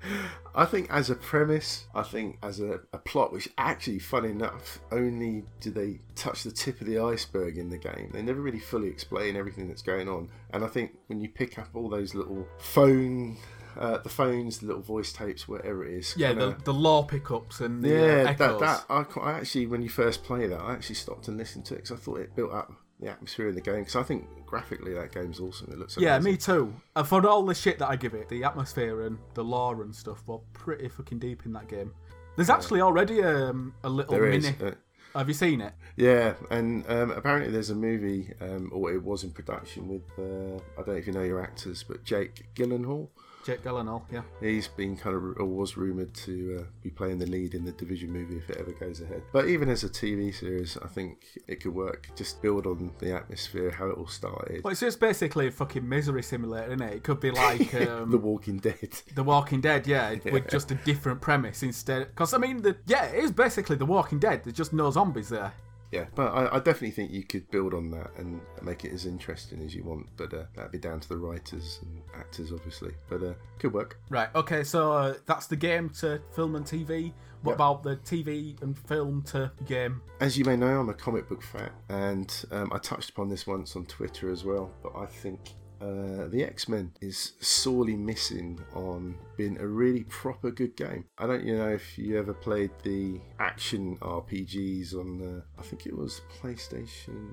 I think as a premise, I think as a, a plot, which actually, fun enough, only do they touch the tip of the iceberg in the game. They never really fully explain everything that's going on. And I think when you pick up all those little phone, uh, the phones, the little voice tapes, whatever it is, Yeah, the, the lore pickups and the uh, yeah, echoes. that that I, I actually when you first play that, I actually stopped and listened to it because I thought it built up the atmosphere in the game. Because I think graphically that game's awesome. It looks Yeah, amazing. me too. And for all the shit that I give it, the atmosphere and the lore and stuff were pretty fucking deep in that game. There's actually already um, a little There mini. is. uh, Have you seen it? Yeah, and um, apparently there's a movie, um, or it was in production with, uh, I don't know if you know your actors, but Jake Gyllenhaal. Jake Gyllenhaal, yeah. He's been kind of, or was rumoured to uh, be playing the lead in the Division movie if it ever goes ahead. But even as a TV series, I think it could work. Just build on the atmosphere, how it all started. Well, it's just basically a fucking misery simulator, isn't it? It could be like um, the Walking Dead. The Walking Dead, yeah, with just a different premise instead. Because I mean, the yeah, it is basically The Walking Dead. There's just no zombies there. Yeah, but I, I definitely think you could build on that and make it as interesting as you want. But uh, that'd be down to the writers and actors, obviously. But uh, could work. Right. Okay. So uh, that's the game to film and TV. What Yep. about the TV and film to game? As you may know, I'm a comic book fan, and um, I touched upon this once on Twitter as well. But I think uh, the X Men is sorely missing on being a really proper good game. I don't you know if you ever played the action RPGs on the, I think it was PlayStation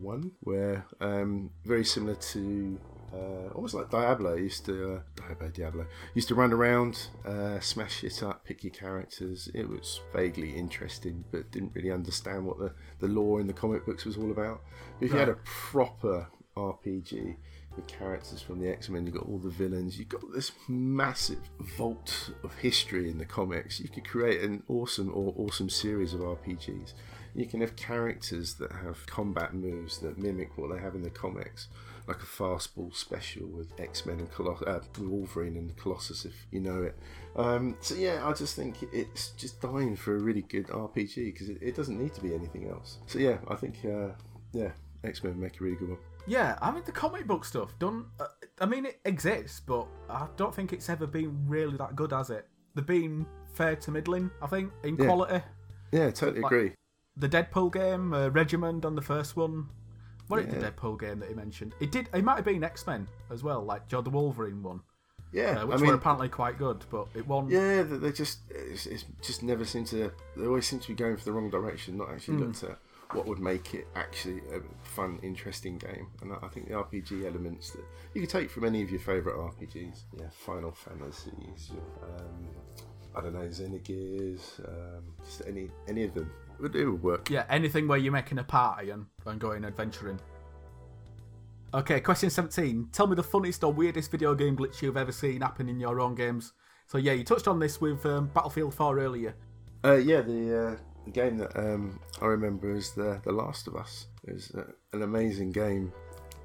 One, where um, very similar to uh, almost like Diablo used to uh, Diablo Diablo used to run around, uh, smash it up, pick your characters. It was vaguely interesting, but didn't really understand what the the lore in the comic books was all about. But if you had a proper RPG with characters from the X Men, You've got all the villains, You've got this massive vault of history in the comics. You could create an awesome or awesome series of RPGs. You can have characters that have combat moves that mimic what they have in the comics, like a fastball special with X Men and Coloss- uh, Wolverine and Colossus, if you know it. Um, so yeah, I just think it's just dying for a really good RPG because it, it doesn't need to be anything else. So yeah, I think uh, yeah, X Men make a really good one. Yeah, I mean the comic book stuff done. Uh, I mean it exists, but I don't think it's ever been really that good, has it? They've been fair to middling, I think, in Yeah. quality. Yeah, totally Like- agree. The Deadpool game, uh, Regiment on the first one. What is the Deadpool game that he mentioned? It did. It might have been X Men as well, like Joe the Wolverine one, Yeah, uh, which I mean, were apparently quite good, but it won. yeah, they just it's, it's just never seem to. They always seem to be going for the wrong direction, not actually Hmm. looked at what would make it actually a fun, interesting game. And I I think the RPG elements that you could take from any of your favourite RPGs, yeah, Final Fantasies, um, I don't know, Xenogears, um, just any any of them, it would, it would work. Yeah, anything where you're making a party and, and going adventuring. Okay, question 17. Tell me the funniest or weirdest video game glitch you've ever seen happen in your own games. So, yeah, you touched on this with um, Battlefield 4 earlier. Uh, yeah, the, uh, the game that um, I remember is the The Last of Us. It was uh, an amazing game,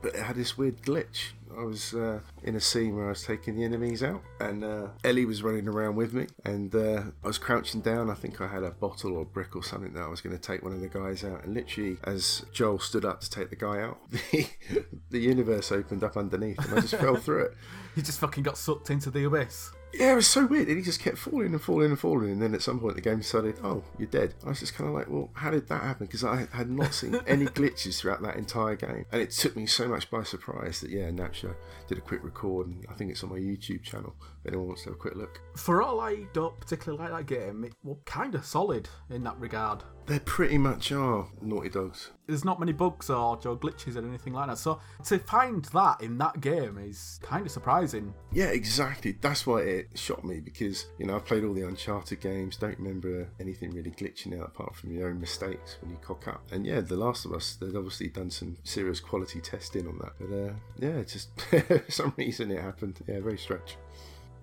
but it had this weird glitch. I was uh, in a scene where I was taking the enemies out, and uh, Ellie was running around with me, and uh, I was crouching down. I think I had a bottle or a brick or something that I was going to take one of the guys out, and literally, as Joel stood up to take the guy out, the, the universe opened up underneath, and I just fell through it. You just fucking got sucked into the abyss. Yeah, it was so weird. And he just kept falling and falling and falling. And then at some point, the game decided, oh, you're dead. I was just kind of like, well, how did that happen? Because I had not seen any glitches throughout that entire game. And it took me so much by surprise that, yeah, Napsha did a quick record. And I think it's on my YouTube channel if anyone wants to have a quick look. For all I don't particularly like that game, it was kind of solid in that regard. They pretty much are Naughty Dogs. There's not many bugs or, or glitches or anything like that. So to find that in that game is kind of surprising. Yeah, exactly. That's why it shocked me because, you know, I've played all the Uncharted games, don't remember anything really glitching out apart from your own mistakes when you cock up. And yeah, The Last of Us, they've obviously done some serious quality testing on that. But uh, yeah, just for some reason it happened. Yeah, very strange.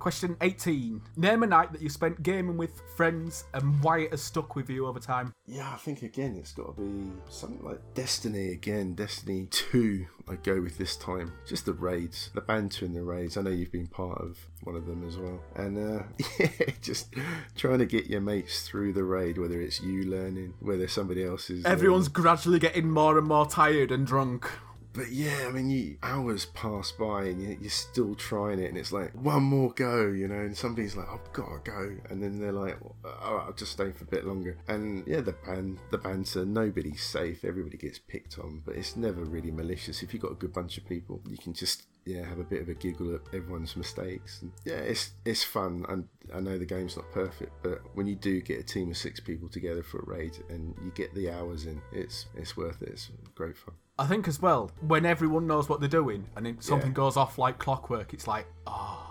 Question 18. Name a night that you spent gaming with friends and why it has stuck with you over time. Yeah, I think again it's got to be something like Destiny again. Destiny 2, I go with this time. Just the raids, the banter in the raids. I know you've been part of one of them as well. And uh, yeah, just trying to get your mates through the raid, whether it's you learning, whether somebody else is. Everyone's learning. gradually getting more and more tired and drunk but yeah, I mean, you, hours pass by and you, are still trying it, and it's like one more go, you know. And somebody's like, "I've got to go," and then they're like, "All right, I'll just stay for a bit longer." And yeah, the band, the banter, nobody's safe. Everybody gets picked on, but it's never really malicious. If you've got a good bunch of people, you can just yeah have a bit of a giggle at everyone's mistakes. And yeah, it's it's fun. And I know the game's not perfect, but when you do get a team of six people together for a raid and you get the hours in, it's it's worth it. It's great fun. I think as well, when everyone knows what they're doing and something yeah. goes off like clockwork, it's like, oh.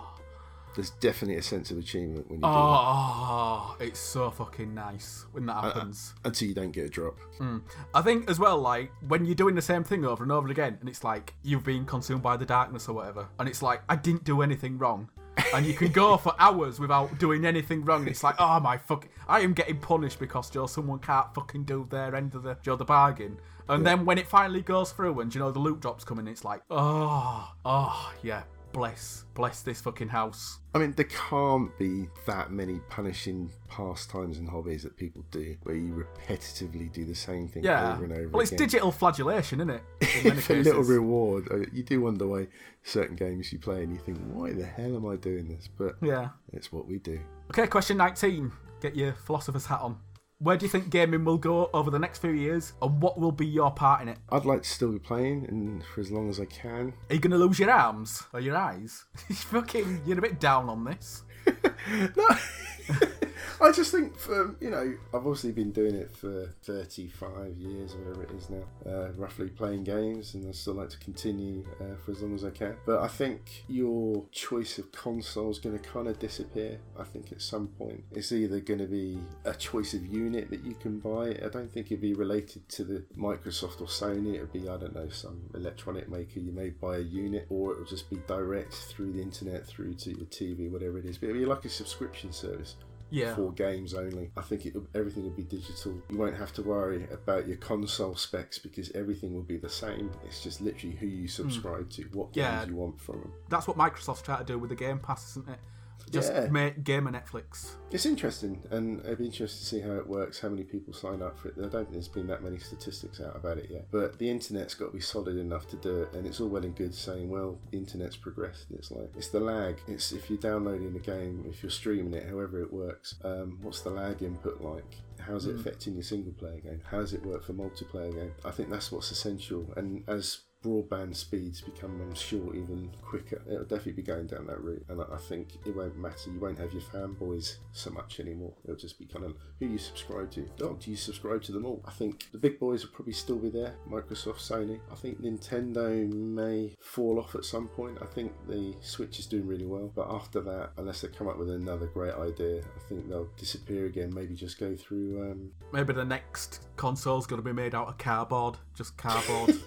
There's definitely a sense of achievement when you oh, do Oh, it's so fucking nice when that happens. Uh, until you don't get a drop. Mm. I think as well, like, when you're doing the same thing over and over again, and it's like, you've been consumed by the darkness or whatever, and it's like, I didn't do anything wrong and you can go for hours without doing anything wrong. It's like, oh my fuck, I am getting punished because Joe, someone can't fucking do their end of the Joe the bargain. And yeah. then when it finally goes through and you know the loot drops coming, it's like, oh, oh yeah, bless, bless this fucking house. I mean, there can't be that many punishing pastimes and hobbies that people do where you repetitively do the same thing yeah. over and over. Again. Well, it's again. digital flagellation, isn't it? For a little reward, uh, you do wonder why certain games you play and you think, why the hell am I doing this? But yeah, it's what we do. Okay, question nineteen. Get your philosopher's hat on. Where do you think gaming will go over the next few years, and what will be your part in it? I'd like to still be playing, and for as long as I can. Are you going to lose your arms or your eyes? fucking, you're a bit down on this. no. I just think, for, you know, I've obviously been doing it for 35 years or whatever it is now, uh, roughly playing games, and I still like to continue uh, for as long as I can. But I think your choice of console is going to kind of disappear. I think at some point it's either going to be a choice of unit that you can buy. I don't think it'd be related to the Microsoft or Sony. It'd be, I don't know, some electronic maker you may buy a unit, or it'll just be direct through the internet, through to your TV, whatever it is. But it'd be like a subscription service yeah. for games only. I think it, everything will be digital. You won't have to worry about your console specs because everything will be the same. It's just literally who you subscribe mm. to, what games you want from them. That's what Microsoft's trying to do with the Game Pass, isn't it? Just yeah. make gamer Netflix. It's interesting, and it'd be interesting to see how it works, how many people sign up for it. I don't think there's been that many statistics out about it yet. But the internet's got to be solid enough to do it, and it's all well and good saying, well, the internet's progressed. And it's like, it's the lag. It's if you're downloading the game, if you're streaming it, however it works, um, what's the lag input like? How's it mm. affecting your single player game? How does it work for multiplayer game? I think that's what's essential. And as broadband speeds become, I'm sure, even quicker. It'll definitely be going down that route, and I think it won't matter. You won't have your fanboys so much anymore. It'll just be kind of who you subscribe to. Oh, do you subscribe to them all? I think the big boys will probably still be there. Microsoft, Sony. I think Nintendo may fall off at some point. I think the Switch is doing really well, but after that, unless they come up with another great idea, I think they'll disappear again. Maybe just go through. Um... Maybe the next console's going to be made out of cardboard, just cardboard.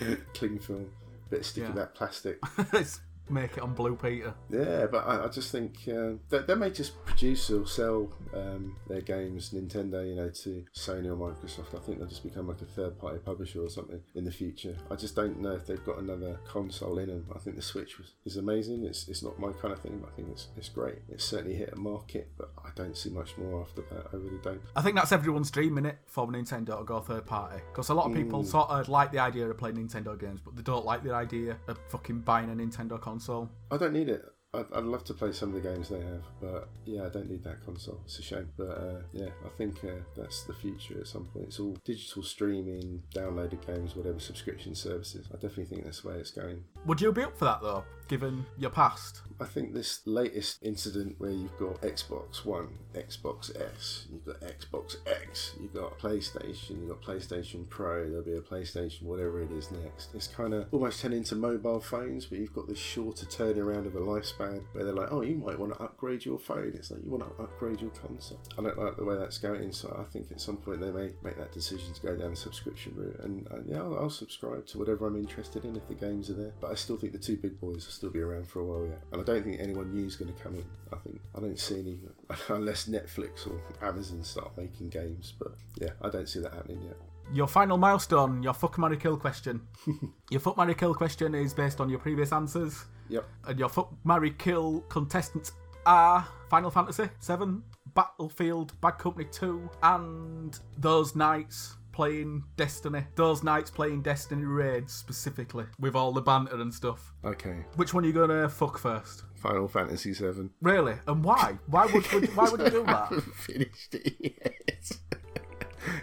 yeah cling film, bit of sticky yeah. back plastic. make it on Blue Peter. Yeah, but I, I just think uh, they, they, may just produce or sell um, their games, Nintendo, you know, to Sony or Microsoft. I think they'll just become like a third party publisher or something in the future. I just don't know if they've got another console in them. I think the Switch was, is amazing. It's, it's not my kind of thing, but I think it's, it's great. It's certainly hit a market, but I don't see much more after that. I really don't. I think that's everyone's dream in it for Nintendo to go third party because a lot of people mm. sort of like the idea of playing Nintendo games, but they don't like the idea of fucking buying a Nintendo console console. I don't need it. I'd, I'd love to play some of the games they have, but yeah, I don't need that console. It's a shame, but uh, yeah, I think uh, that's the future at some point. It's all digital streaming, downloaded games, whatever subscription services. I definitely think that's the way it's going. Would you be up for that though, given your past? I think this latest incident where you've got Xbox One, Xbox S, you've got Xbox X, you've got PlayStation, you've got PlayStation Pro, there'll be a PlayStation, whatever it is next. It's kind of almost turning into mobile phones, but you've got this shorter turnaround of a lifespan where they're like, oh, you might want to upgrade your phone. It's like you want to upgrade your console. I don't like the way that's going, so I think at some point they may make that decision to go down the subscription route. And, and yeah, I'll, I'll subscribe to whatever I'm interested in if the games are there. But I still think the two big boys will still be around for a while yet. And I don't think anyone new is going to come in. I think I don't see any unless Netflix or Amazon start making games. But yeah, I don't see that happening yet. Your final milestone, your fuck Mary Kill question. your fuck Mary Kill question is based on your previous answers. Yep. And your fuck Mary Kill contestants are Final Fantasy VII, Battlefield Bad Company 2, and those nights playing Destiny. Those nights playing Destiny raids specifically with all the banter and stuff. Okay. Which one are you gonna fuck first? Final Fantasy Seven. Really? And why? Why would why would you do that? I haven't finished it yet.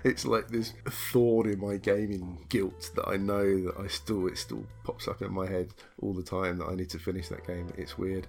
it's like this thorn in my gaming guilt that I know that I still it still pops up in my head all the time that I need to finish that game. It's weird.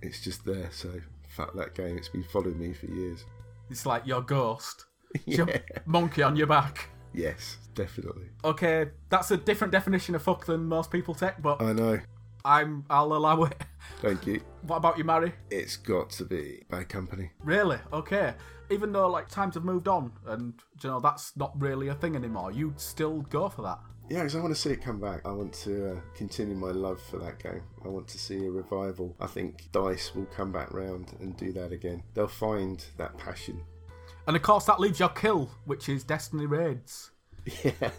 It's just there, so fuck that game. It's been following me for years. It's like your ghost. Yeah. Monkey on your back. Yes, definitely. Okay, that's a different definition of fuck than most people take, but I know. I'm I'll allow it. Thank you. What about you, Mary? It's got to be Bad Company. Really? Okay. Even though like times have moved on and you know that's not really a thing anymore, you'd still go for that. Yeah, because I want to see it come back. I want to uh, continue my love for that game. I want to see a revival. I think Dice will come back round and do that again. They'll find that passion. And of course that leaves your kill, which is Destiny Raids. Yeah.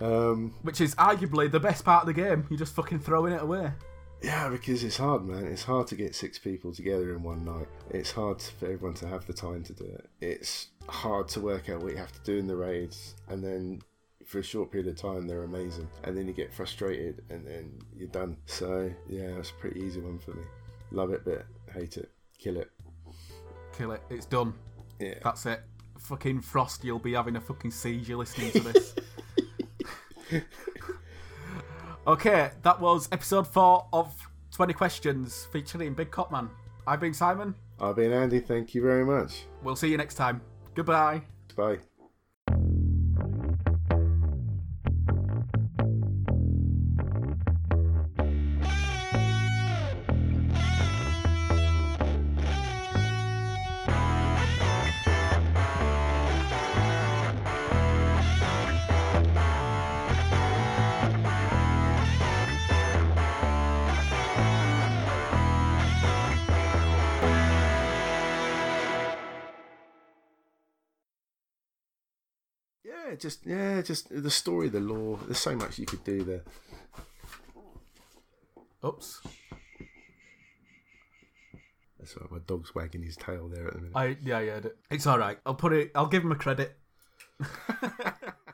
Um, Which is arguably the best part of the game. You're just fucking throwing it away. yeah, because it's hard, man. It's hard to get six people together in one night. It's hard for everyone to have the time to do it. It's hard to work out what you have to do in the raids, and then for a short period of time they're amazing, and then you get frustrated, and then you're done. So yeah, it's a pretty easy one for me. Love it, but hate it. Kill it. Kill it. It's done. Yeah. That's it. Fucking Frost, you'll be having a fucking seizure listening to this. okay, that was episode four of 20 Questions featuring Big Kop Man. I've been Simon. I've been Andy. Thank you very much. We'll see you next time. Goodbye. Bye. Just yeah, just the story, the lore. There's so much you could do there. Oops. That's right. My dog's wagging his tail there at the minute. I yeah yeah. It's all right. I'll put it. I'll give him a credit.